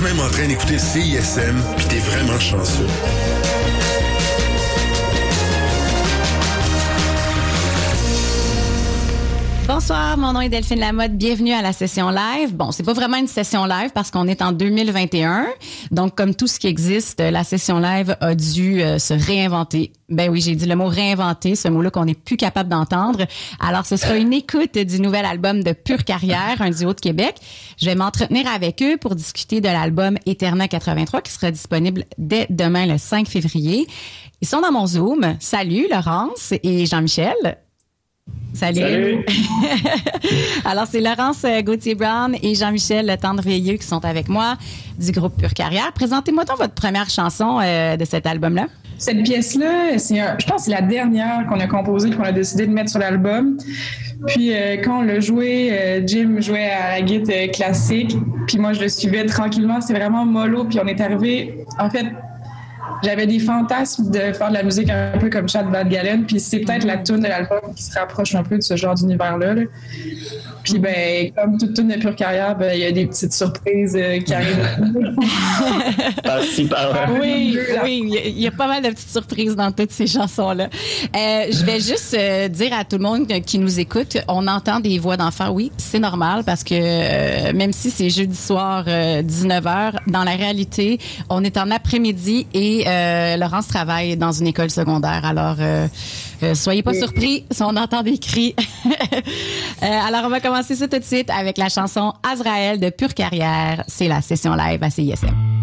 quand même en train d'écouter CISM, puis t'es vraiment chanceux. Bonsoir, mon nom est Delphine Lamotte. Bienvenue à la session live. Bon, c'est pas vraiment une session live parce qu'on est en 2021. Donc, comme tout ce qui existe, la session live a dû euh, se réinventer. Ben oui, j'ai dit le mot réinventer, ce mot-là qu'on n'est plus capable d'entendre. Alors, ce sera une écoute du nouvel album de Pure Carrière, un duo de Québec. Je vais m'entretenir avec eux pour discuter de l'album Eterna 83 qui sera disponible dès demain, le 5 février. Ils sont dans mon Zoom. Salut, Laurence et Jean-Michel. Salut. Alors, c'est Laurence euh, Gauthier-Brown et Jean-Michel Tendreveilleux qui sont avec moi du groupe Pure Carrière. Présentez-moi donc votre première chanson euh, de cet album-là. Cette pièce-là, c'est je pense que c'est la dernière qu'on a composée qu'on a décidé de mettre sur l'album. Puis euh, quand on l'a joué, Jim jouait à la guitare classique, puis moi je le suivais tranquillement. C'est vraiment mollo. Puis on est arrivé, en fait, j'avais des fantasmes de faire de la musique un peu comme Chad Bad Galen, puis c'est peut-être la tune de l'album qui se rapproche un peu de ce genre d'univers-là. Puis ben, comme toute tune de pure carrière, ben, il y a des petites surprises euh, qui arrivent. Oui, oui, il y, a pas mal de petites surprises dans toutes ces chansons-là. Euh, je vais juste euh, dire à tout le monde qui nous écoute, on entend des voix d'enfants, oui, c'est normal parce que même si c'est jeudi soir 19h, dans la réalité, on est en après-midi et euh, Laurence travaille dans une école secondaire. Alors, euh, euh, soyez pas surpris si on entend des cris. alors, on va commencer ça tout de suite avec la chanson Azraël de Pure Carrière. C'est la session live à CISM.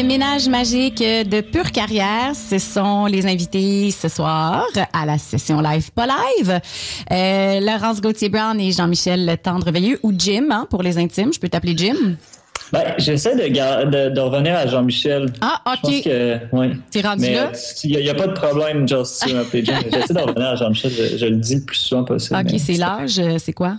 C'était Ménage magique de pure carrière. Ce sont les invités ce soir à la session live, pas live. Euh, Laurence Gauthier-Brown et Jean-Michel Tendreveilleux ou Jim, hein, pour les intimes. Je peux t'appeler Jim? Ben, j'essaie de, de, de, revenir à Jean-Michel. Ah, OK. Je pense que, oui. T'es rendu Mais là? il n'y a, pas de problème, Just, si tu m'appelles Jim. J'essaie de revenir à Jean-Michel. Je, je le dis le plus souvent possible. OK, c'est l'âge. C'est quoi?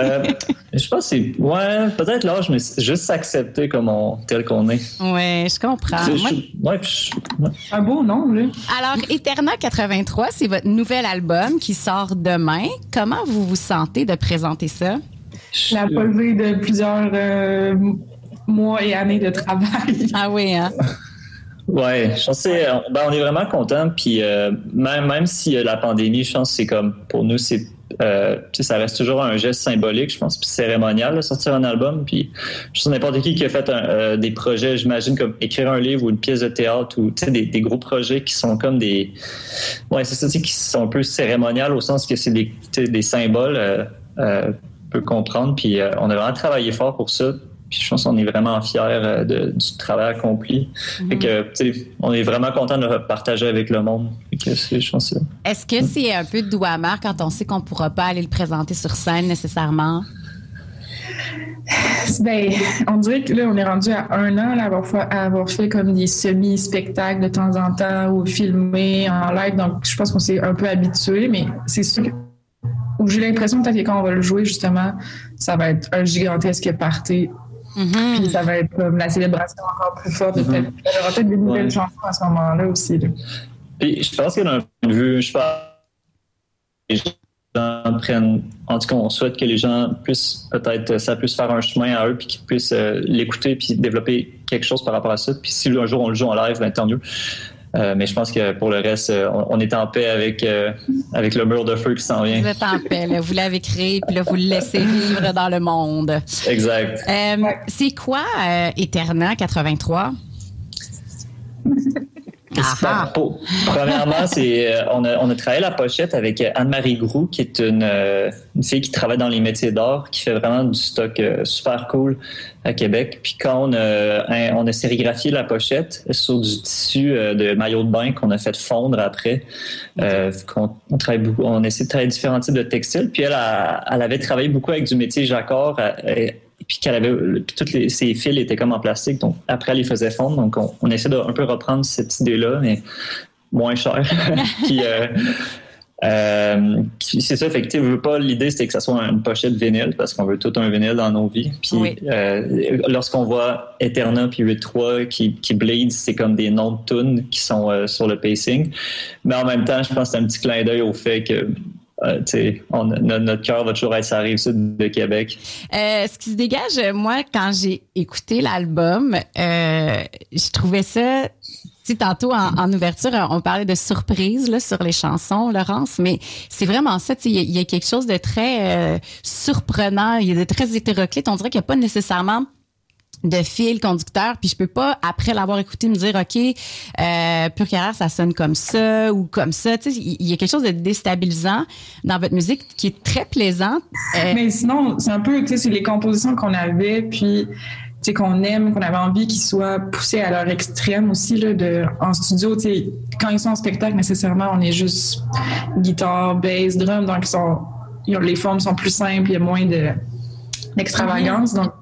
Euh, je pense que c'est. Ouais, peut-être l'âge, mais juste s'accepter comme on, tel qu'on est. Ouais, je comprends. Je- Moi- je- ouais, puis je- ouais. Un beau nom, là. Alors, Eterna 83, c'est votre nouvel album qui sort demain. Comment vous vous sentez de présenter ça? La posée de plusieurs euh, mois et années de travail. Ah oui, hein? Ouais, je pense que c'est- ben, on est vraiment content. Puis euh, même, même si euh, la pandémie, je pense que c'est comme pour nous, c'est euh, ça reste toujours un geste symbolique, je pense, puis cérémonial de sortir un album. Puis je sais n'importe qui qui a fait euh, des projets, j'imagine comme écrire un livre ou une pièce de théâtre ou des, gros projets qui sont comme des ouais, c'est ça, qui sont un peu cérémonial au sens que c'est des, symboles. Euh, euh, peut comprendre. Puis on a vraiment travaillé fort pour ça. Puis je pense qu'on est vraiment fiers euh, de- du travail accompli. Fait que, tu sais, on est vraiment content de le partager avec le monde. Fait que c'est- je pense que c'est- Est-ce que c'est un peu doux amer quand on sait qu'on ne pourra pas aller le présenter sur scène nécessairement? Ben, on dirait que là, on est rendu à un an là, à avoir fait, à avoir fait comme des semi-spectacles de temps en temps ou filmés en live. Donc, je pense qu'on s'est un peu habitué, mais c'est sûr que où j'ai l'impression peut-être que quand on va le jouer, justement, ça va être un gigantesque party. Mhm. Puis ça va être comme la célébration encore plus forte. Mhm. Peut-être- Il y aura peut-être des nouvelles Ouais. chansons à ce moment-là aussi. là. Puis je pense que d'un point de vue, je pense que les gens prennent. En tout cas, on souhaite que les gens puissent peut-être ça puisse faire un chemin à eux puis qu'ils puissent euh, l'écouter puis développer quelque chose par rapport à ça. Puis si un jour on le joue en live, ben, tant mieux. Euh, mais je pense que pour le reste, euh, on, on est en paix avec, euh, avec le mur de feu qui s'en vient. Vous êtes en paix, là. vous l'avez créé, puis là, vous le laissez vivre dans le monde. Exact. Euh. C'est quoi Eterna 83? Ah pour- premièrement, c'est euh, on, a, on a travaillé la pochette avec euh, Anne-Marie Groux, qui est une, euh, une fille qui travaille dans les métiers d'art, qui fait vraiment du stock euh, super cool à Québec. Puis quand on a, on a sérigraphié la pochette sur du tissu de maillot de bain qu'on a fait fondre après, euh, qu'on- on, travaille beaucoup, on essaie de travailler différents types de textiles. Puis elle, a- elle avait travaillé beaucoup avec du métier jacquard. Puis qu'elle avait puis toutes les, ses fils étaient comme en plastique donc après elle les faisait fondre donc on, on essaie de un peu reprendre cette idée là mais moins cher puis euh, euh, puis c'est ça, fait que veux pas l'idée c'était que ça soit une pochette vinyle parce qu'on veut tout un vinyle dans nos vies. Puis Oui. euh, lorsqu'on voit Eterna puis 8.3 qui, qui bleed, c'est comme des noms de tunes qui sont sur le pacing. Mais en même temps, je pense que c'est un petit clin d'œil au fait que euh, on- no- notre cœur va toujours être sur la rive sud de Québec. Euh, ce qui se dégage, euh, moi, quand j'ai écouté l'album, euh, je trouvais ça. Tantôt en, en ouverture, on parlait de surprise là, sur les chansons, Laurence, mais c'est vraiment ça. Il y, a- quelque chose de très surprenant, il y a de très hétéroclite. On dirait qu'il n'y a pas nécessairement de fil conducteur, puis je peux pas, après l'avoir écouté, me dire, OK, euh, Pure Carrière, ça sonne comme ça ou comme ça. Tu sais, il y a quelque chose de déstabilisant dans votre musique qui est très plaisant. Euh, Mais sinon, c'est un peu, tu sais, c'est les compositions qu'on avait, puis, tu sais, qu'on aime, qu'on avait envie qu'ils soient poussées à leur extrême aussi, là, de, en studio, tu sais, quand ils sont en spectacle, nécessairement, on est juste guitare, bass, drum, donc ils sont, ils ont- les formes sont plus simples, il y a moins de, d'extravagance. Donc,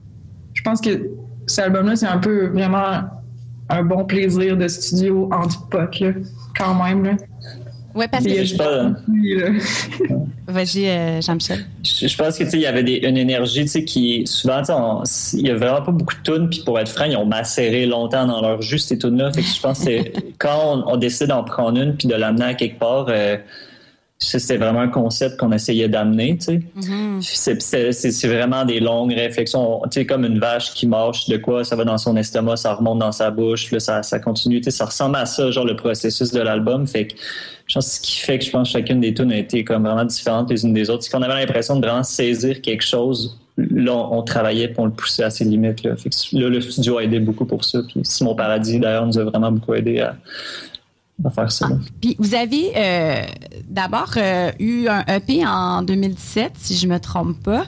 je pense que cet album-là, c'est un peu vraiment un bon plaisir de studio anti-pop, là, quand même, là. ouais, parce que Je Oui. Vas-y, euh, Jean-Michel. Je, je pense que il y avait des, une énergie tu sais, qui souvent il y a vraiment pas beaucoup de tunes puis pour être franc ils ont macéré longtemps dans leur jus ces tunes là fait que je pense que quand on, on décide d'en prendre une puis de l'amener à quelque part euh, c'était vraiment un concept qu'on essayait d'amener tu sais Mhm. c'est, vraiment des longues réflexions. Tu sais, comme une vache qui marche, de quoi ça va dans son estomac, ça remonte dans sa bouche, là, ça, ça continue. Tu sais, ça ressemble à ça, genre le processus de l'album. Fait que je pense que ce qui fait que je pense que chacune des tunes a été comme vraiment différentes les unes des autres. C'est qu'on avait l'impression de vraiment saisir quelque chose. Là, on, on travaillait pour le pousser à ses limites. Là. Fait que là, le studio a aidé beaucoup pour ça. Puis Simon Paradis, d'ailleurs, nous a vraiment beaucoup aidé à, à faire ça. là. Puis vous avez euh, d'abord euh, eu un EP en 2017, si je me trompe pas,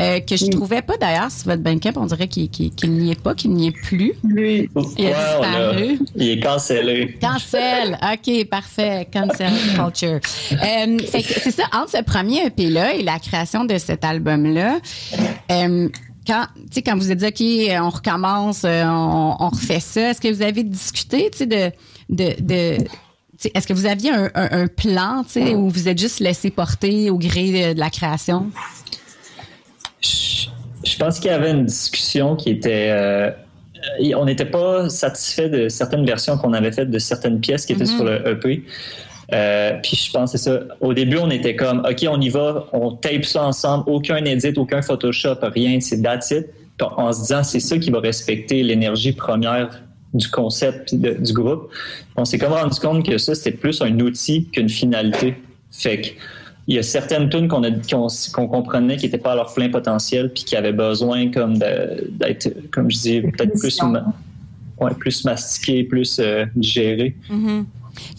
euh, que je trouvais pas d'ailleurs sur votre Bandcamp. On dirait qu'il n'y est pas, qu'il n'y est plus. Oui. Il a disparu. il est cancellé. Cancel. OK, parfait. Cancel culture. Euh, c'est ça, entre ce premier EP-là et la création de cet album-là, euh, quand, quand vous êtes dit, OK, on recommence, on, on refait ça, est-ce que vous avez discuté de, de, de est-ce que vous aviez un, un, un plan tu sais, ou vous êtes juste laissé porter au gré de, de la création? Je, je pense qu'il y avait une discussion qui était. euh, on n'était pas satisfait de certaines versions qu'on avait faites de certaines pièces qui étaient Mhm. sur le EP. Euh, puis je pense que c'est ça. Au début, on était comme, OK, on y va, on tape ça ensemble, aucun edit, aucun Photoshop, rien, c'est that's it. En se disant, c'est ça qui va respecter l'énergie première du concept puis de- du groupe. On s'est comme rendu compte que ça, c'était plus un outil qu'une finalité. Fait que il y a certaines tunes qu'on comprenait qui n'étaient pas à leur plein potentiel puis qui avaient besoin comme d'être comme je dis peut-être plus ouais, plus mastiquées, plus euh, digérées. Mhm.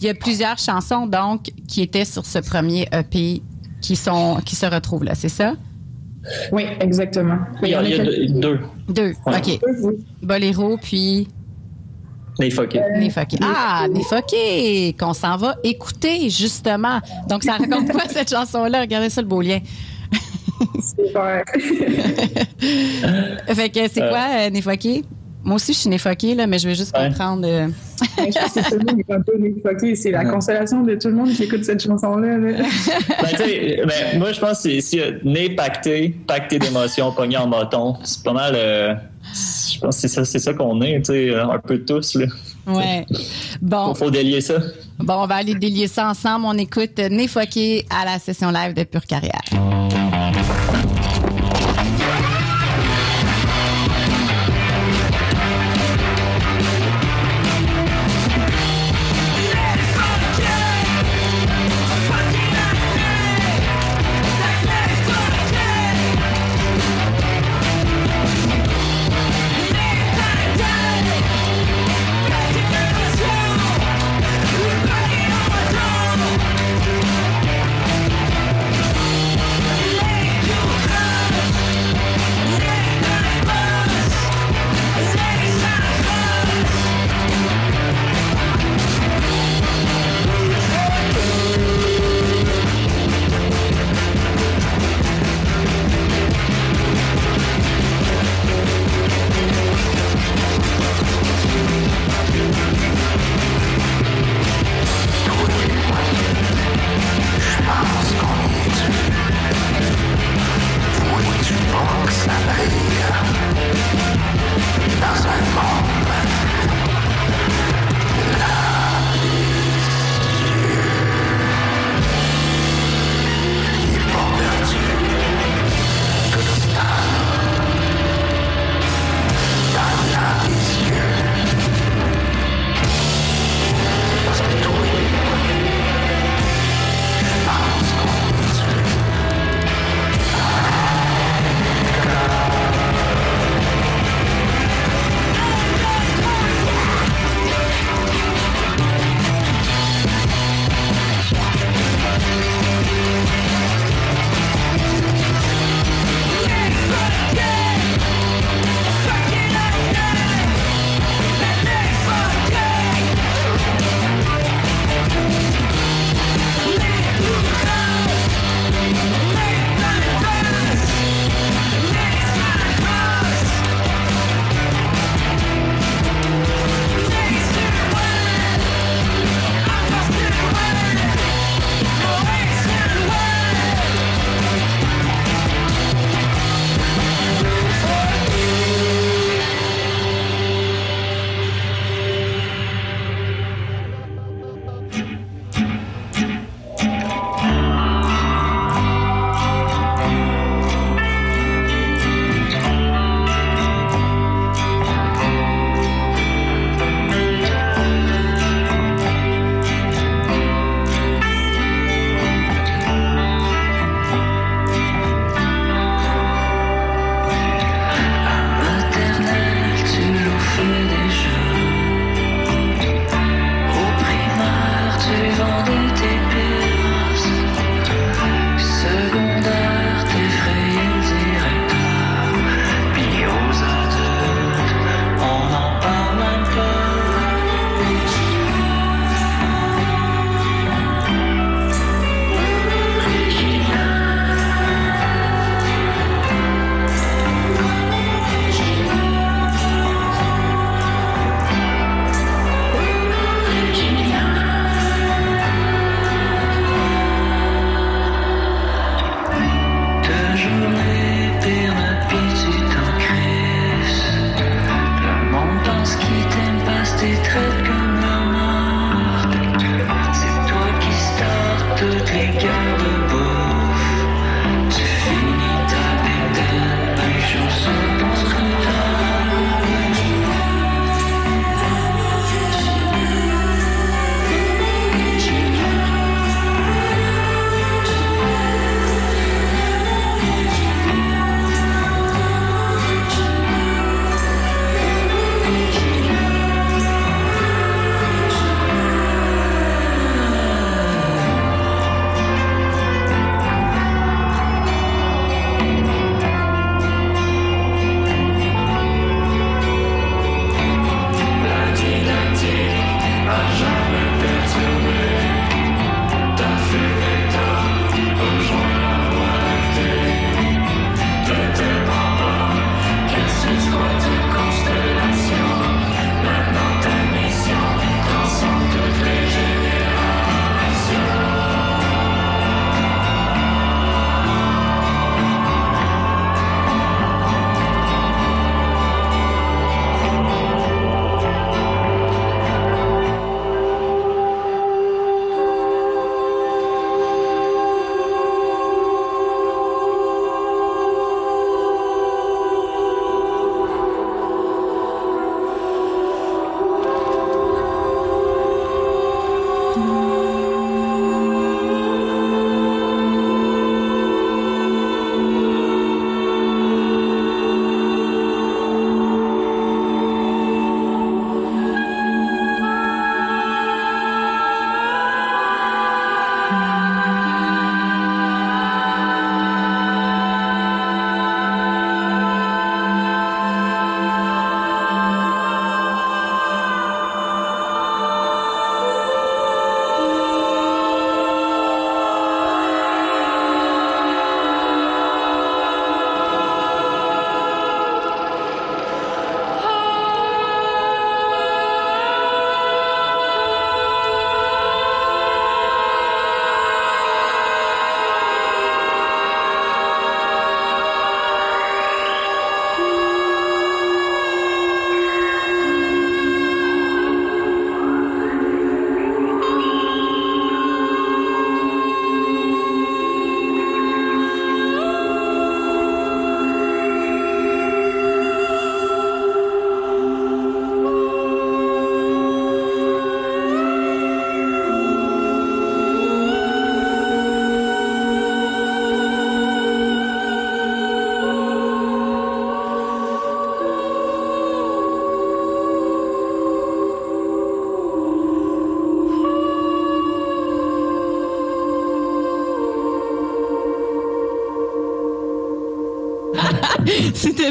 Il y a plusieurs chansons, donc, qui étaient sur ce premier EP qui, sont, qui se retrouvent là, c'est ça? Oui, exactement. Il y a, il y a deux, deux. Deux. Ouais. OK. Oui. Boléro, puis Néfoqué. Ah, Néfoqué, qu'on s'en va écouter, justement. Donc, ça raconte quoi, cette chanson-là? Regardez ça, le beau lien. Super. Fait que c'est Euh. quoi, euh, Néfoqué? Moi aussi, je suis Néfoqué, là, mais je veux juste Ouais. comprendre. euh, je pense que tout le monde est un peu. C'est la Ouais. consolation de tout le monde qui écoute cette chanson-là. là. Ben, ben, moi, je pense que c'est si, nez pacté, pacté d'émotions, pogné en bâton. C'est pas mal. euh, je pense que c'est ça, c'est ça qu'on est, euh, un peu tous. Là. Ouais. Bon, Faut, faut délier ça. bon, on va aller délier ça ensemble. On écoute Néfoqué à la session live de Pure Carrière.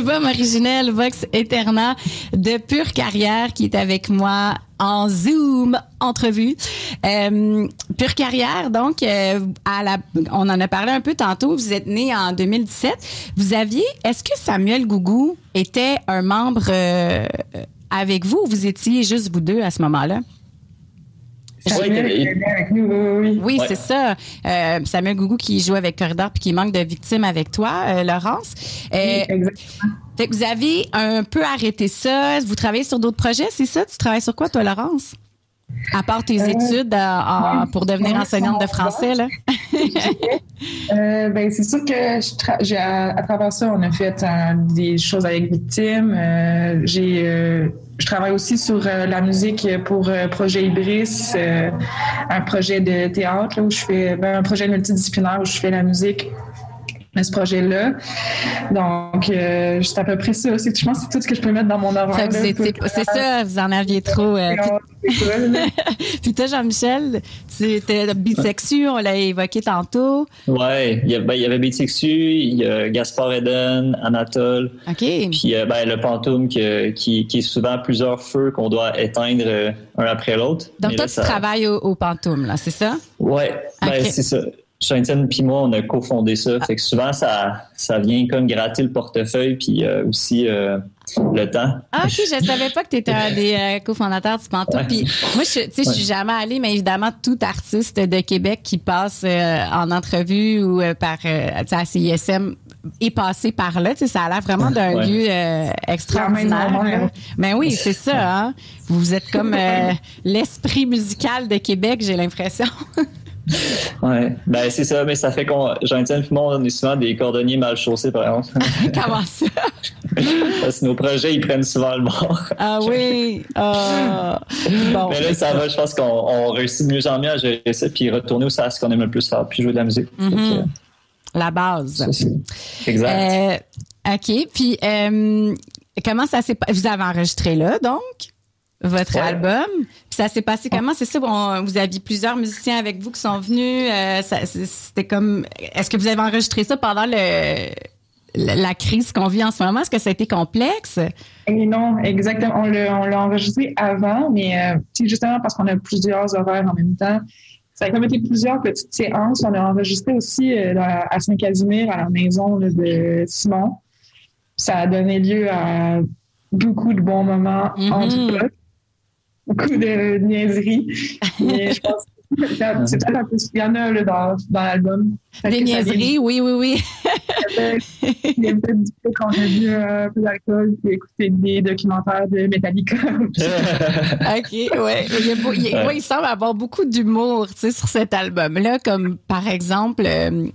Vom Originel Vox Eterna de Pure Carrière qui est avec moi en Zoom entrevue. Euh, Pure Carrière, donc, euh, on en a parlé un peu tantôt. Vous êtes né en 2017. Vous aviez, est-ce que Samuel Gougou était un membre euh, avec vous ou vous étiez juste vous deux à ce moment-là? Oui, c'est ça. Euh, Samuel Gougou qui joue avec Corridor puis qui manque de victimes avec toi, euh, Laurence. Euh, exactement. vous avez un peu arrêté ça. Vous travaillez sur d'autres projets, c'est ça? Tu travailles sur quoi, toi, Laurence? À part tes études pour devenir enseignante de français, là? ben, c'est sûr que à, travers ça, on a fait des choses avec victimes. j'ai je travaille aussi sur euh, la musique pour euh, Projet Ibris, euh, un projet de théâtre où je fais ben, un projet multidisciplinaire où je fais la musique à ce projet-là. Donc, c'est à peu près ça. aussi. je pense que c'est tout ce que je peux mettre dans mon horaire. C'est ça, vous en aviez trop. puis toi, Jean-Michel, tu étais bisexu, on l'a évoqué tantôt. Oui, il y, ben, il y avait bisexu, il y a Gaspard Eden, Anatole. OK. Puis euh, ben, le pantoum qui, qui, est souvent plusieurs feux qu'on doit éteindre euh, un après l'autre. Donc toi, tu travailles au, au pantoum, là, c'est ça? Oui, ben, c'est ça. Jean-Étienne puis moi, on a cofondé ça. Fait que souvent, ça, ça vient comme gratter le portefeuille puis euh, aussi le temps. Ah, ok, je savais pas que tu étais un des euh, cofondateurs du Pantoum. Puis moi, je, tu sais, je suis jamais allée, mais évidemment, tout artiste de Québec qui passe euh, en entrevue ou euh, par, à CISM est passé par là. Tu sais, ça a l'air vraiment d'un lieu extraordinaire. Mais oui, c'est ça. Hein? Vous êtes comme l'esprit musical de Québec, j'ai l'impression. Ouais, ben c'est ça, mais ça fait qu'on, Jean-Étienne et moi, on est souvent des cordonniers mal chaussés, par exemple. Comment ça? Parce que nos projets, ils prennent souvent le bord. Ah oui! Ah. Bon. Mais là, ça va, je pense qu'on on réussit de mieux en mieux à gérer ça, puis retourner au à ce qu'on aime le plus faire, puis jouer de la musique. Que, Mhm. La base. c'est- exact. Euh, OK. Puis, euh, comment ça s'est passé? Vous avez enregistré là, donc, votre Ouais. album. Puis ça s'est passé comment? C'est ça, vous aviez plusieurs musiciens avec vous qui sont venus. euh, C'était comme. Est-ce que vous avez enregistré ça pendant le, la la crise qu'on vit en ce moment? Est-ce que ça a été complexe? Et non, exactement. On l'a, enregistré avant, mais euh, c'est justement parce qu'on a plusieurs horaires en même temps. Ça a comme été plusieurs petites séances. On a enregistré aussi euh, à Saint-Casimir, à la maison là, de Simon. Ça a donné lieu à beaucoup de bons moments Mhm. entre potes, beaucoup de niaiseries. Mais je pense que c'est peut-être un peu... Il y en a là, dans, dans l'album. Des vient niaiseries? Oui, oui, oui. il y a peut-être du fait qu'on a bu euh, un peu d'alcool puis écouté des documentaires de Metallica. OK, ouais. Il, y a beau- il y a- Ouais. ouais, il semble avoir beaucoup d'humour, tu sais, sur cet album-là, comme par exemple euh,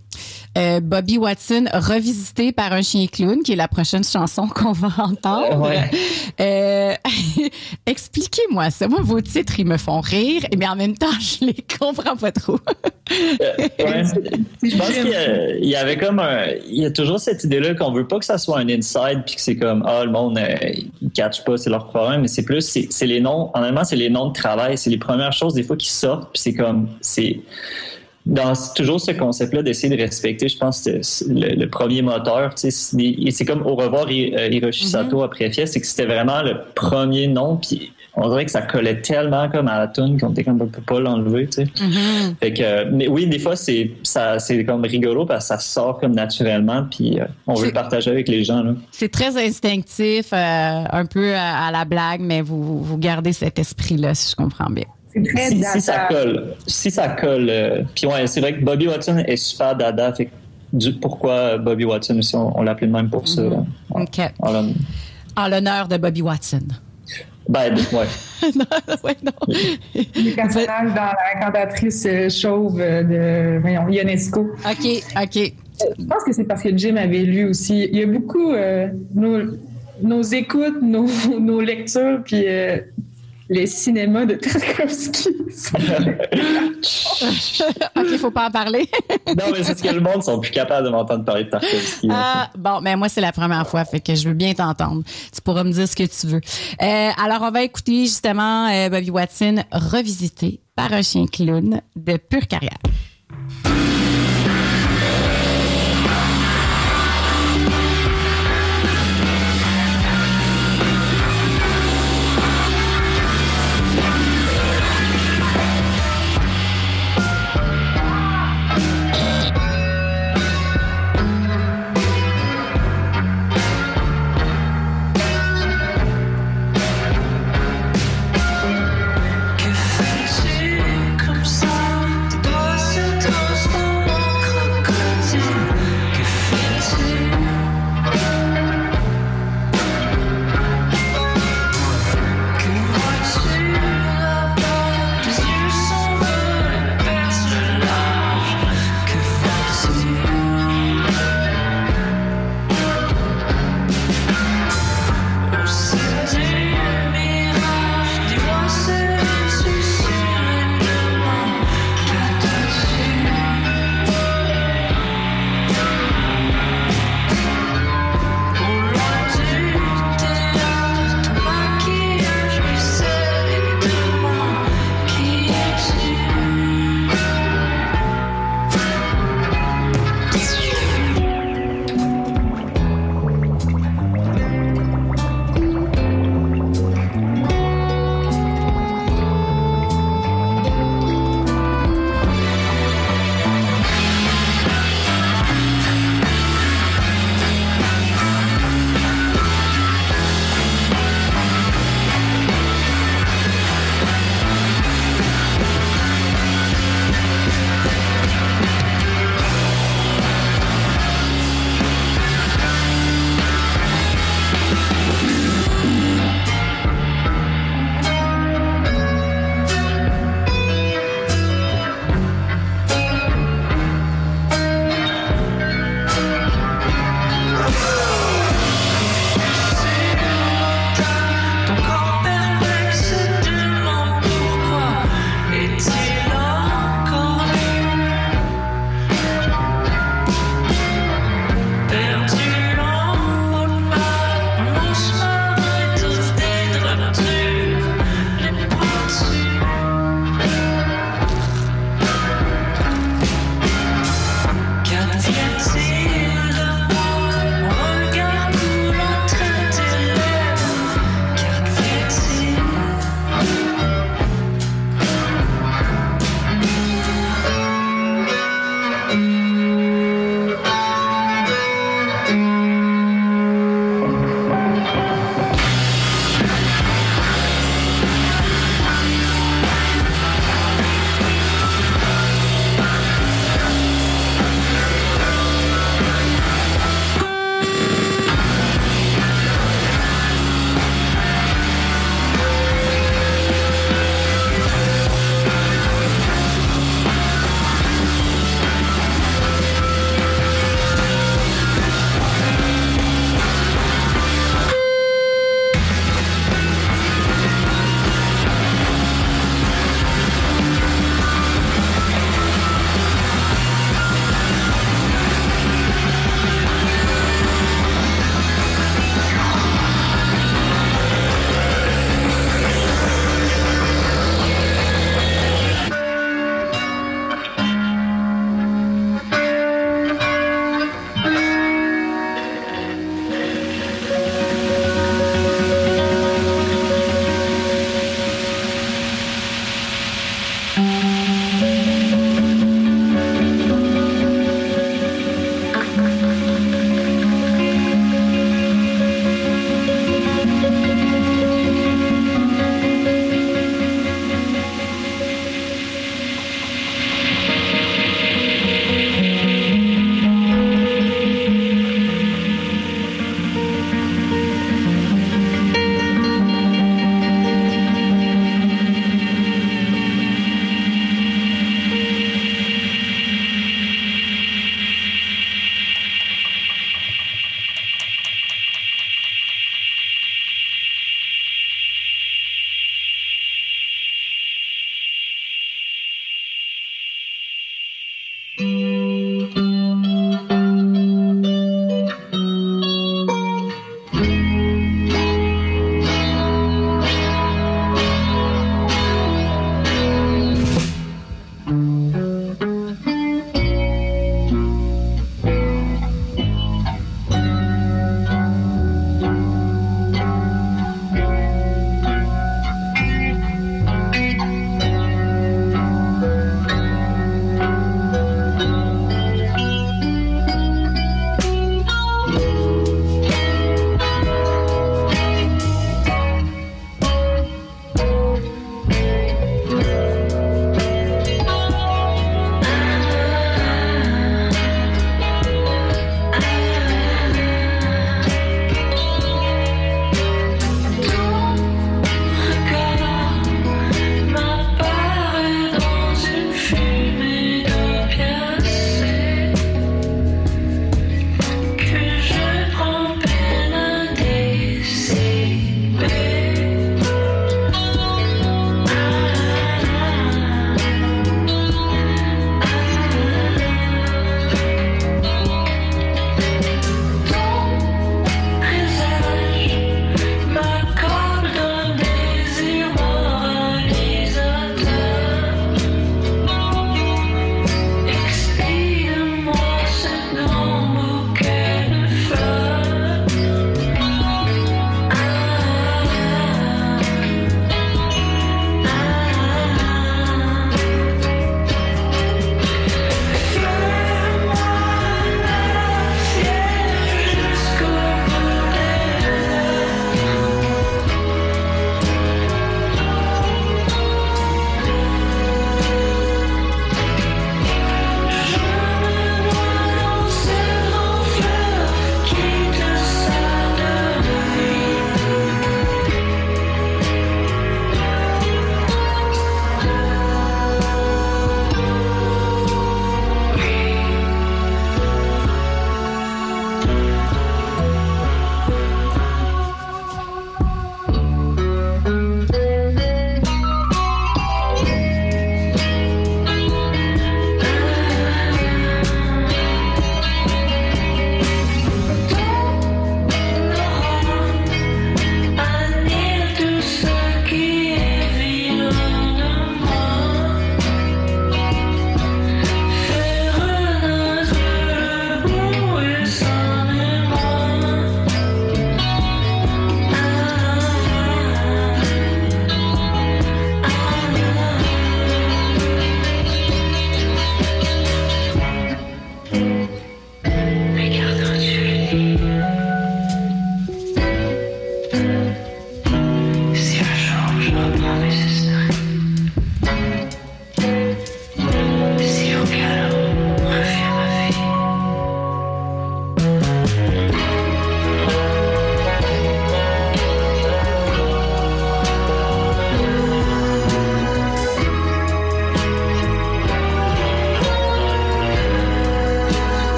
euh, Bobby Watson revisité par un chien clown, qui est la prochaine chanson qu'on va entendre. Ouais. Euh, Expliquez-moi ça. Moi, vos titres, ils me font rire, mais en même temps, je les comprends pas trop. Ouais. Je pense qu'il y, avait comme un. Il y a toujours cette idée-là qu'on veut pas que ça soit un inside puis que c'est comme ah le monde euh, ils catch pas c'est leur problème mais c'est plus c'est c'est les noms honnêtement c'est les noms de travail c'est les premières choses des fois qui sortent puis c'est comme c'est dans toujours ce concept-là d'essayer de respecter, je pense, le, le premier moteur. C'est comme au revoir euh, Hiroshi Sato après Fief, c'est que c'était vraiment le premier nom, puis on dirait que ça collait tellement comme à la tune qu'on était comme on peut pas l'enlever. tu sais. Fait que, euh, mais oui, des fois c'est ça, c'est comme rigolo parce que ça sort comme naturellement, puis euh, on veut le partager avec les gens. Là. C'est très instinctif, euh, un peu à, à la blague, mais vous, vous gardez cet esprit-là, si je comprends bien. Très Si, si ça colle, si ça colle, euh, puis ouais, c'est vrai que Bobby Watson est super dada. Fait du, pourquoi Bobby Watson aussi, on, on l'appelait de même pour ça. l'a- En l'honneur de Bobby Watson. Ben, ouais. ouais, non. Les personnages dans la cantatrice euh, chauve euh, de voyons, Ionesco. OK, OK. Je pense que c'est parce que Jim avait lu aussi. Il y a beaucoup euh, nos, nos écoutes, nos, nos lectures, puis euh, les cinémas de Tarkovsky. OK, faut pas en parler. non, mais c'est ce que le monde sont plus capables de m'entendre parler de Tarkovsky. Ah, bon, mais moi, c'est la première fois, fait que je veux bien t'entendre. Tu pourras me dire ce que tu veux. Euh, alors, on va écouter justement euh, Bobby Watson revisité par un chien clown de pure carrière.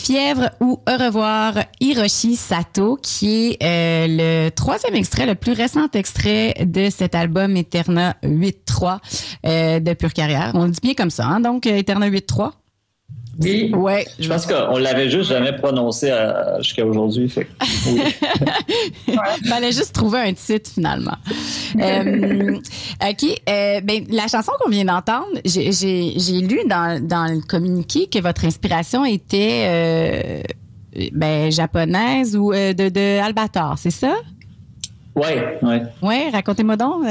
Fièvre ou Au revoir Hiroshi Sato, qui est euh, le troisième extrait, le plus récent extrait de cet album Eterna 8.3 euh, de Pure Carrière. On le dit bien comme ça, hein? donc Eterna 8.3. Oui. Ouais. Je pense qu'on l'avait juste jamais prononcé à- jusqu'à aujourd'hui. Oui. Fallait juste trouver un titre finalement. Euh, ok, euh, ben la chanson qu'on vient d'entendre, j'ai lu dans, dans le communiqué que votre inspiration était euh, ben japonaise ou euh, de, de Albator, c'est ça? Ouais, ouais. Ouais, racontez-moi donc.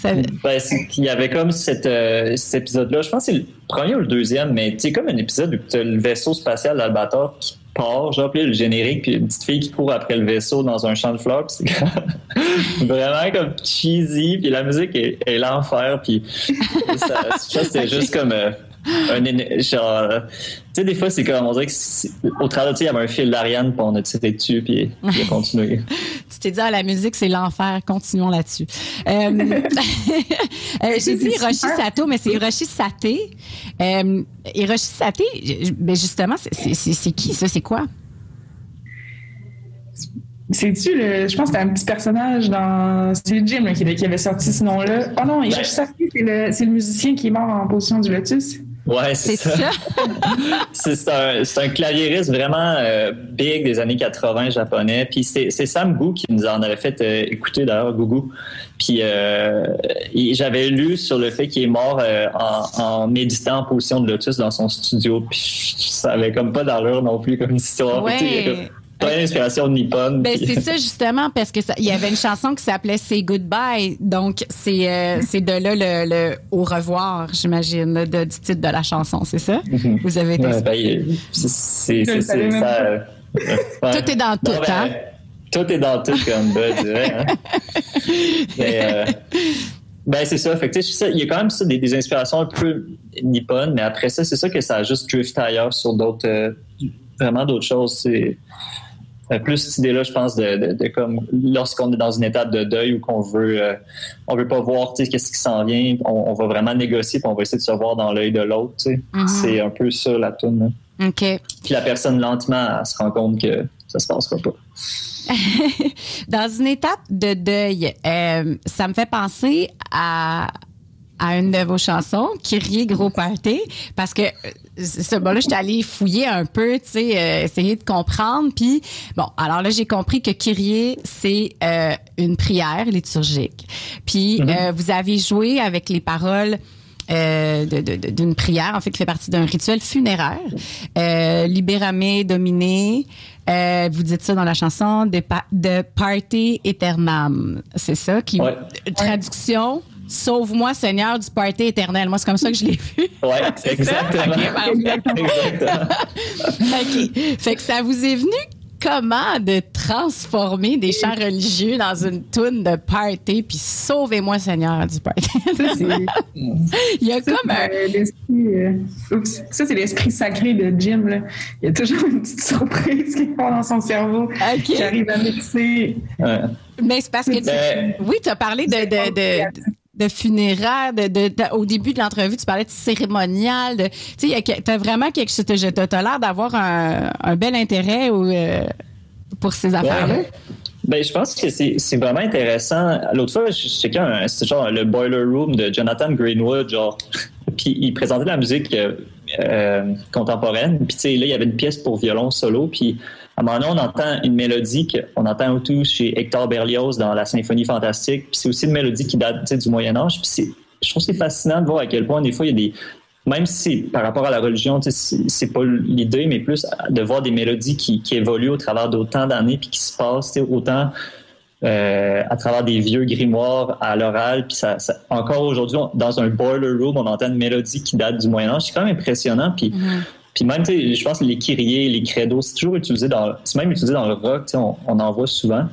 Ça- Ben, c'est qu'il y avait comme cette, euh, cet épisode-là. Je pense que c'est le premier ou le deuxième, mais c'est comme un épisode où tu as le vaisseau spatial d'Albator qui part, genre, puis le générique, puis une petite fille qui court après le vaisseau dans un champ de fleurs. puis C'est comme- vraiment comme cheesy, puis la musique est, est l'enfer, puis ça, c'était juste comme. euh, un genre euh, tu sais des fois c'est comme on dirait que c'est- au travers de ça il y avait un fil d'Ariane puis on a tiré dessus puis il a continué Tu t'es dit, ah, la musique, c'est l'enfer. Continuons là-dessus. Euh, euh, J'ai dit Hiroshi Sato, mais c'est Hiroshi Saté. Euh, Hiroshi Saté, ben justement, c'est- qui ça? C'est quoi? C'est-tu le. Je pense que c'était un petit personnage dans. C'est Jim là, qui, qui avait sorti ce nom-là. Oh non, il Ben- c'est le, c'est le musicien qui est mort en position du lotus. Ouais c'est ça? C'est un, un claviériste vraiment euh, big des années 80 japonais. Puis c'est Sam Gu qui nous en avait fait euh, écouter d'ailleurs, Gugu. Puis euh, j'avais lu sur le fait qu'il est mort en, en méditant en position de lotus dans son studio. Puis ça avait comme pas d'allure non plus comme histoire. Ouais. Pas d'inspiration nippone. Ben, puis- c'est ça, justement, parce que il y avait une chanson qui s'appelait Say Goodbye. Donc, c'est euh, c'est de là le, le au revoir, j'imagine, de- du titre de la chanson, c'est ça? Vous avez été. Ouais, ben, c'est- ça. euh, ouais. Tout est dans tout, Non, ben, hein? Tout est dans tout, comme Bud dirait. Hein? Mais, euh, ben, c'est ça. Fait que, tu sais, ça, il y a quand même ça, des, des inspirations un peu nippones, mais après ça, c'est ça que ça a juste drift ailleurs sur d'autres, euh, vraiment d'autres choses. C'est plus cette idée-là, je pense, de, de, de comme lorsqu'on est dans une étape de deuil ou qu'on veut, euh, on veut pas voir, tu sais, qu'est-ce qui s'en vient, on, on va vraiment négocier, puis on va essayer de se voir dans l'œil de l'autre. Tu sais, Mhm. c'est un peu ça la là. OK. Puis la personne lentement, elle se rend compte que ça se passera pas. Dans une étape de deuil, euh, ça me fait penser à à une de vos chansons, Kyrie Gros Party, parce que euh, ça, bon là, j'étais allée fouiller un peu, tu sais, euh, essayer de comprendre, puis bon, alors là, j'ai compris que Kyrie, c'est euh, une prière liturgique. Puis euh, vous avez joué avec les paroles d'une prière, en fait, qui fait partie d'un rituel funéraire. Euh, Libérame Domine, euh, vous dites ça dans la chanson, de, pa- de Party Eternam. C'est ça qui. Ouais. Traduction? Sauve-moi, Seigneur, du party éternel. Moi, c'est comme ça que je l'ai vu. Ça? exactement. Ok, parfait. Exactement. OK. Fait que ça vous est venu comment de transformer des chants religieux dans une toune de party puis sauvez-moi Seigneur du party? Ça, c'est. Il y a Ça, comme un euh, l'esprit, oups. Ça, c'est l'esprit sacré de Jim. Là. Il y a toujours une petite surprise qui part dans son cerveau, OK. qui arrive à mixer. Ouais. Mais c'est parce que tu, Ben- oui, tu as parlé de, de, de, de funéraire, de, de, de- au début de l'entrevue, tu parlais de cérémonial. De, tu sais, tu as vraiment quelque chose, tu as l'air d'avoir un, un bel intérêt ou, euh, pour ces affaires-là? Ben, je pense que c'est vraiment intéressant. L'autre fois, je checkais c'était genre le Boiler Room de Jonathan Greenwood, genre, puis il présentait la musique euh, euh, contemporaine. Puis, tu sais, là, il y avait une pièce pour violon solo, puis à un moment donné, on entend une mélodie qu'on entend tout chez Hector Berlioz dans la Symphonie Fantastique. Puis c'est aussi une mélodie qui date du Moyen Âge. Je trouve c'est fascinant de voir à quel point des fois il y a des même si par rapport à la religion, c'est pas l'idée, mais plus de voir des mélodies qui, évoluent au travers d'autant d'années puis qui se passent autant euh, à travers des vieux grimoires à l'oral. Puis encore aujourd'hui, dans un boiler room, on entend une mélodie qui date du Moyen Âge. C'est quand même impressionnant. Puis mm-hmm. Puis même, je pense que les kyriés, les credos, c'est toujours utilisé dans, c'est même utilisé dans le rock, on, on en voit souvent.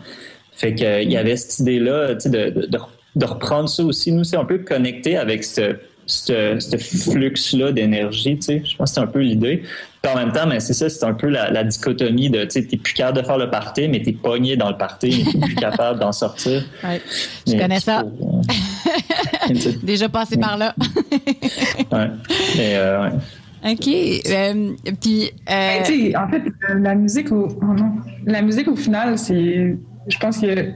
Fait qu'il il y avait cette idée-là, de, de, de, reprendre ça aussi. Nous, c'est un peu connecté avec ce, ce, flux-là d'énergie, tu sais. Je pense que c'est un peu l'idée. Puis en même temps, mais c'est ça, c'est un peu la, dichotomie de, tu sais, t'es plus capable de faire le party, mais t'es pogné dans le party, mais t'es plus capable d'en sortir. Ouais, je connais ça. Euh, Déjà passé par là. ouais. Euh, ouais. OK. Euh, puis. Euh... en fait, la musique au, oh la musique au final, c'est. Je pense que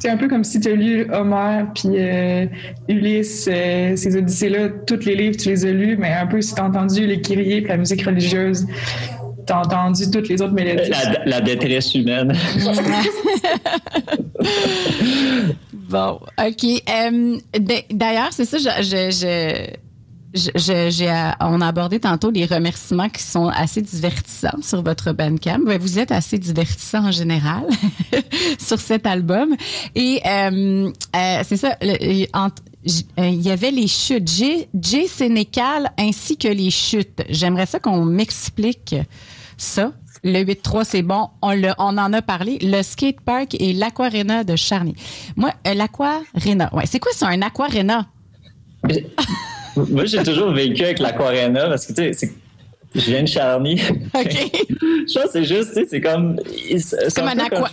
c'est un peu comme si tu as lu Homer puis euh, Ulysse, euh, ces Odyssées-là, tous les livres, tu les as lus, mais un peu si tu as entendu les kyriés puis la musique religieuse, tu as entendu toutes les autres mélodies. La, la détresse humaine. bon, OK. Euh, d'ailleurs, c'est ça, je, je je, on a abordé tantôt les remerciements qui sont assez divertissants sur votre Bandcamp. Ben, vous êtes assez divertissant en général sur cet album. Et euh, euh, c'est ça, euh, il y avait les chutes. J, Sénécal ainsi que les chutes. J'aimerais ça qu'on m'explique ça. Le 8-3, c'est bon. On, en a parlé. Le skatepark et l'aquarena de Charny. Moi, l'aquarena. Ouais, c'est quoi ça, un aquarena? Moi, j'ai toujours vécu avec l'aquarena parce que, tu sais, je viens de Charny. OK. je pense que c'est juste, tu sais, c'est comme. C'est comme un, aqua.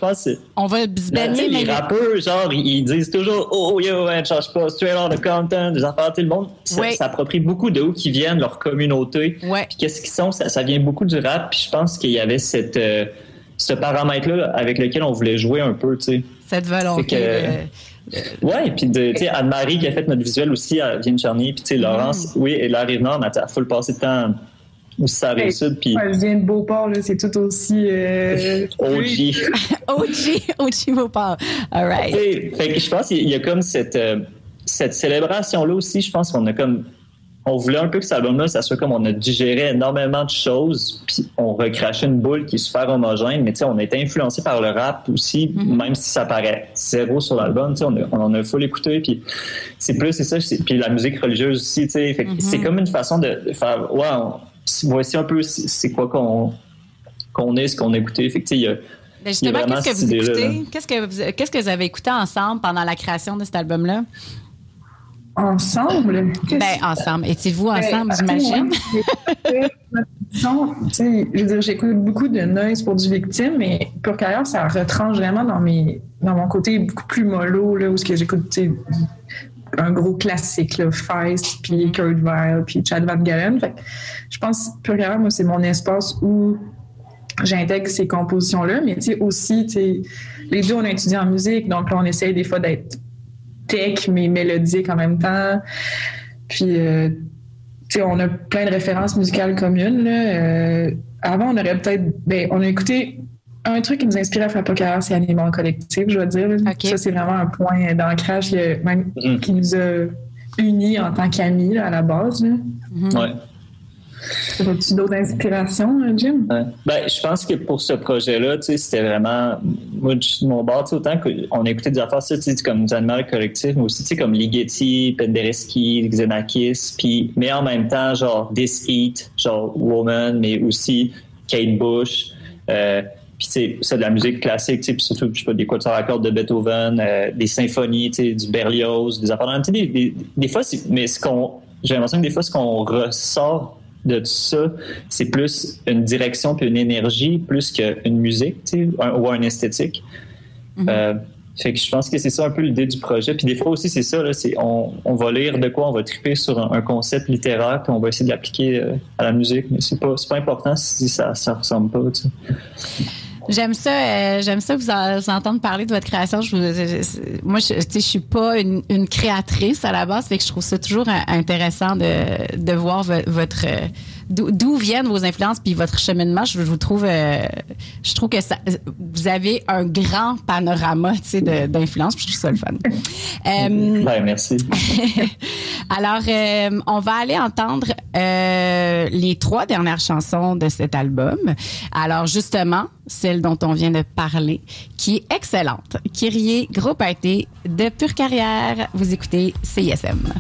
On va se baigner. Les rappeurs, genre, ils disent toujours Oh, yo, ne change pas, straight out of Compton, des affaires, tout le monde s'approprie beaucoup de où qui viennent, leur communauté. Ouais. Puis qu'est-ce qu'ils sont, ça, ça, vient beaucoup du rap. Puis je pense qu'il y avait cette, euh, ce paramètre-là avec lequel on voulait jouer un peu, tu sais. Cette volonté. Ouais, puis tu sais Anne-Marie qui a fait notre visuel aussi à Vienne Charny, puis tu sais Laurence, mm. oui, et la rive nord, mais elle faut le passer de temps aussi ça rive sud puis je viens de Beauport là, c'est tout aussi euh... OG. OG, OG Beauport. All right. fait que je pense qu'il y a comme cette euh, cette célébration là aussi, je pense qu'on a comme on voulait un peu que cet album-là, ça soit comme on a digéré énormément de choses, puis on recrachait une boule qui est super homogène, mais tu sais, on a été influencé par le rap aussi, mm-hmm. même si ça paraît zéro sur l'album, tu sais, on, on, en a full écouté, puis c'est plus, c'est ça, puis la musique religieuse aussi, tu sais, c'est comme une façon de, faire, ouais, voici un peu c'est quoi qu'on qu'on est, ce qu'on a écouté, fait que tu sais, ben, Justement, qu'est-ce que vous écoutez? Qu'est-ce que vous, qu'est-ce que vous avez écouté ensemble pendant la création de cet album-là? Ensemble? Ben, ensemble. Étiez-vous ben, ensemble, j'imagine? je veux dire, j'écoute beaucoup de noise pour du victime, mais pour carrière, ça retranche vraiment dans mes dans mon côté beaucoup plus mollo, là, où ce que j'écoute un gros classique, là, Feist, puis Kurt Weill, puis Chad Van Galen. Fait je pense, pour carrière, moi, c'est mon espace où j'intègre ces compositions-là, mais aussi, les deux, on a étudié en musique, donc là, on essaye des fois d'être tech, mais mélodique en même temps. Puis, euh, tu sais, on a plein de références musicales communes. Euh, avant, on aurait peut-être. Ben, on a écouté un truc qui nous inspire à faire poker, c'est Animal Collectif, je dois dire. Ça, c'est vraiment un point d'ancrage mm-hmm. qui nous a unis en tant qu'amis à la base. Là. Mm-hmm. As-tu d'autres inspirations, euh, Jim? Ben, je pense que pour ce projet-là, c'était vraiment. Moi, mon bord, autant qu'on a écouté des affaires, comme des animaux collectifs, mais aussi comme Ligeti, Penderecki, Xenakis, puis, mais en même temps, genre This Eat, genre Woman, mais aussi Kate Bush. Euh, puis c'est de la musique classique, puis surtout je pas, des quatuors à cordes de Beethoven, euh, des symphonies, du Berlioz, des affaires. Des, des, des fois, mais ce qu'on j'ai l'impression que des fois ce qu'on ressort de tout ça, c'est plus une direction puis une énergie plus qu'une musique, ou une esthétique. Mm-hmm. Euh, fait que je pense que c'est ça un peu l'idée du projet. Puis des fois aussi, c'est ça, là, c'est on, on, va lire de quoi, on va triper sur un, concept littéraire, puis on va essayer de l'appliquer euh, à la musique. Mais c'est pas, pas important si ça, ça ressemble pas. J'aime ça, euh, j'aime ça vous, vous, entendre parler de votre création. Je, moi, je, je suis pas une, une, créatrice à la base, fait que je trouve ça toujours intéressant de, de voir votre d'où viennent vos influences puis votre cheminement. Je, vous trouve, euh, je trouve que ça, vous avez un grand panorama, tu sais, d'influence. Je trouve ça le fun. Euh, ben, merci. alors, euh, on va aller entendre euh, les trois dernières chansons de cet album. Alors, justement, celle dont on vient de parler, qui est excellente. Kyrie, groupe a été de pure carrière. Vous écoutez CISM.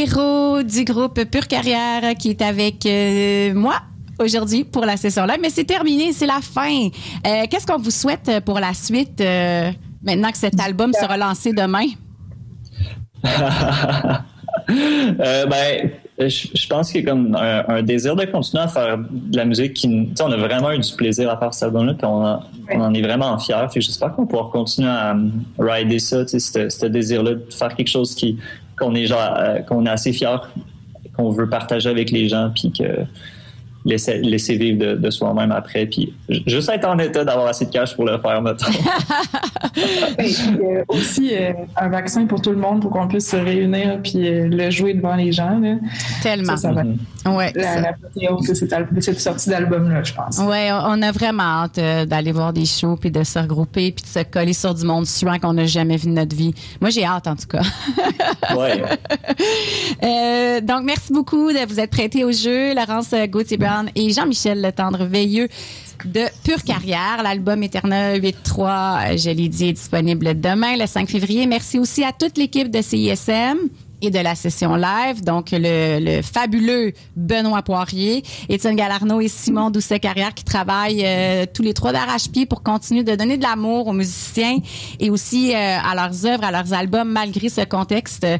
Boléro du groupe Pure Carrière qui est avec euh, moi aujourd'hui pour la session-là. Mais c'est terminé, c'est la fin. Euh, Qu'est-ce qu'on vous souhaite pour la suite euh, maintenant que cet album sera lancé demain? Ben, je, je pense qu'il y a comme un, un désir de continuer à faire de la musique qui, on a vraiment eu du plaisir à faire cet album-là, puis on, en- on en est vraiment fiers. J'espère qu'on pourra continuer à um, rider ça, ce désir-là de faire quelque chose qui, qu'on est genre, euh, qu'on est assez fiers, qu'on veut partager avec les gens, puis que laisser, laisser vivre de, de soi-même après, puis ju- juste être en état d'avoir assez de cash pour le faire, mettons. Et puis, euh, aussi euh, un vaccin pour tout le monde pour qu'on puisse se réunir puis euh, le jouer devant les gens. Là. Tellement. Ça, ça va être Ouais, la, la de cette, sortie d'album-là, je pense. Ouais, on a vraiment hâte euh, d'aller voir des shows puis de se regrouper puis de se coller sur du monde suant qu'on n'a jamais vu de notre vie. Moi, j'ai hâte en tout cas. ouais. Euh, donc, merci beaucoup de vous être prêtés au jeu, Laurence Gauthier Et Jean-Michel Le Tendre Veilleux de Pure Carrière. L'album Éternel 8.3, euh, je l'ai dit, est disponible demain, le 5 février. Merci aussi à toute l'équipe de CISM et de la session live, donc le, le fabuleux Benoît Poirier, Étienne Galarno et Simon Doucet-Carrière qui travaillent euh, tous les trois d'arrache-pied pour continuer de donner de l'amour aux musiciens et aussi euh, à leurs œuvres, à leurs albums, malgré ce contexte euh,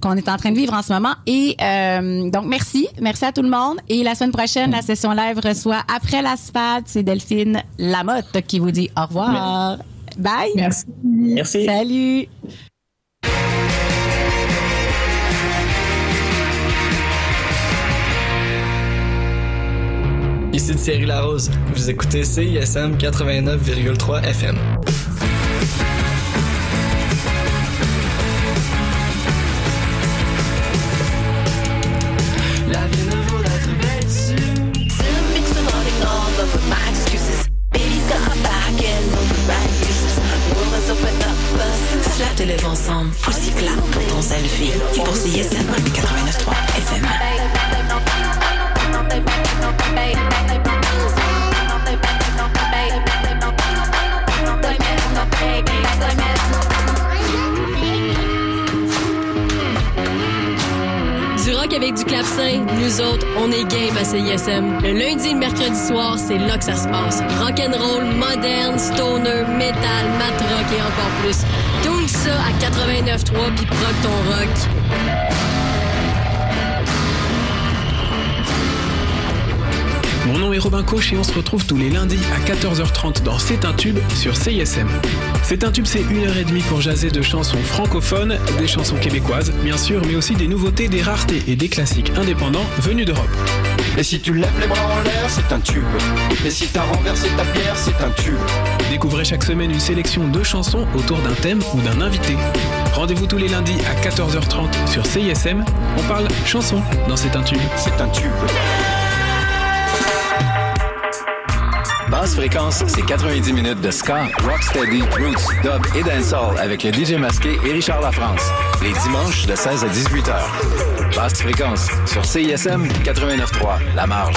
qu'on est en train de vivre en ce moment. Et euh, donc, merci. Merci à tout le monde. Et la semaine prochaine, la session live reçoit Après l'asphalte, c'est Delphine Lamotte qui vous dit au revoir. Bye. Merci. Merci. Salut. Ici Thierry Larose. Vous écoutez CISM 89,3 FM. Ensemble, aussi clap pour ton selfie. Et pour CISM 89.3 FM. Du rock avec du clavecin, nous autres, on est game à CISM. Le lundi et le mercredi soir, c'est là que ça se passe. Rock'n'roll, moderne, stoner, metal, mat rock et encore plus. Tout ça à 89.3 puis proc ton rock. Robin Coche et on se retrouve tous les lundis à 14h30 dans C'est un tube sur CISM. C'est un tube, c'est une heure et demie pour jaser de chansons francophones, des chansons québécoises, bien sûr, mais aussi des nouveautés, des raretés et des classiques indépendants venus d'Europe. Et si tu lèves les bras en l'air, c'est un tube. Et si t'as renversé ta bière, c'est un tube. Découvrez chaque semaine une sélection de chansons autour d'un thème ou d'un invité. Rendez-vous tous les lundis à 14h30 sur CISM. On parle chansons dans C'est un tube. C'est un tube. Basse fréquence, c'est 90 minutes de ska, rocksteady, roots, dub et dancehall avec le DJ masqué et Richard Lafrance. Les dimanches de 16 à 18 heures. Basse fréquence sur CISM 89.3, La Marge.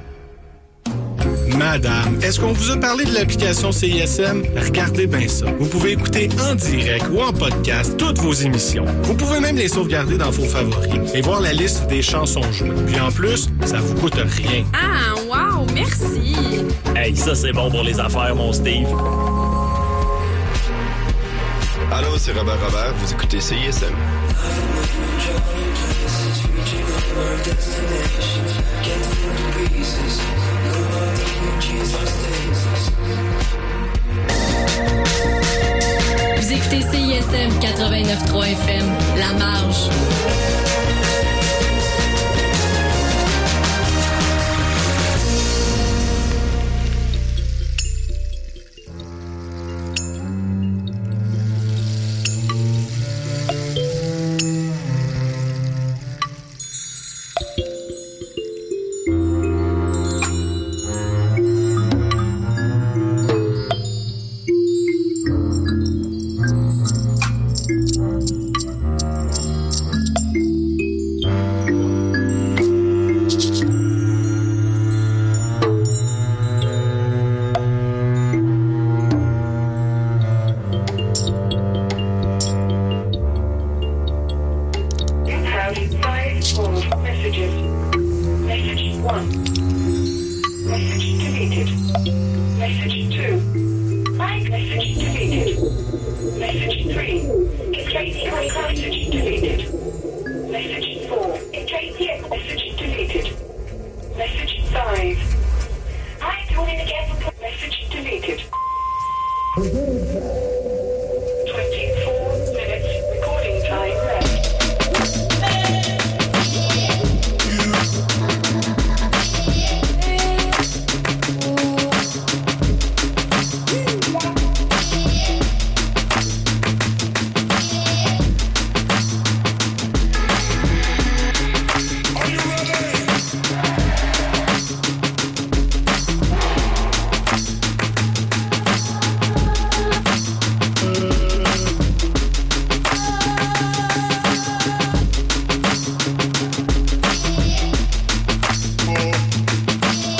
Madame, est-ce qu'on vous a parlé de l'application CISM? Regardez bien ça. Vous pouvez écouter en direct ou en podcast toutes vos émissions. Vous pouvez même les sauvegarder dans vos favoris et voir la liste des chansons jouées. Puis en plus, ça vous coûte rien. Ah, wow, merci. Hey, ça c'est bon pour les affaires, mon Steve. Allô, c'est Robert Robert, vous écoutez CISM. Vous écoutez CISM 89.3 FM, La Marge.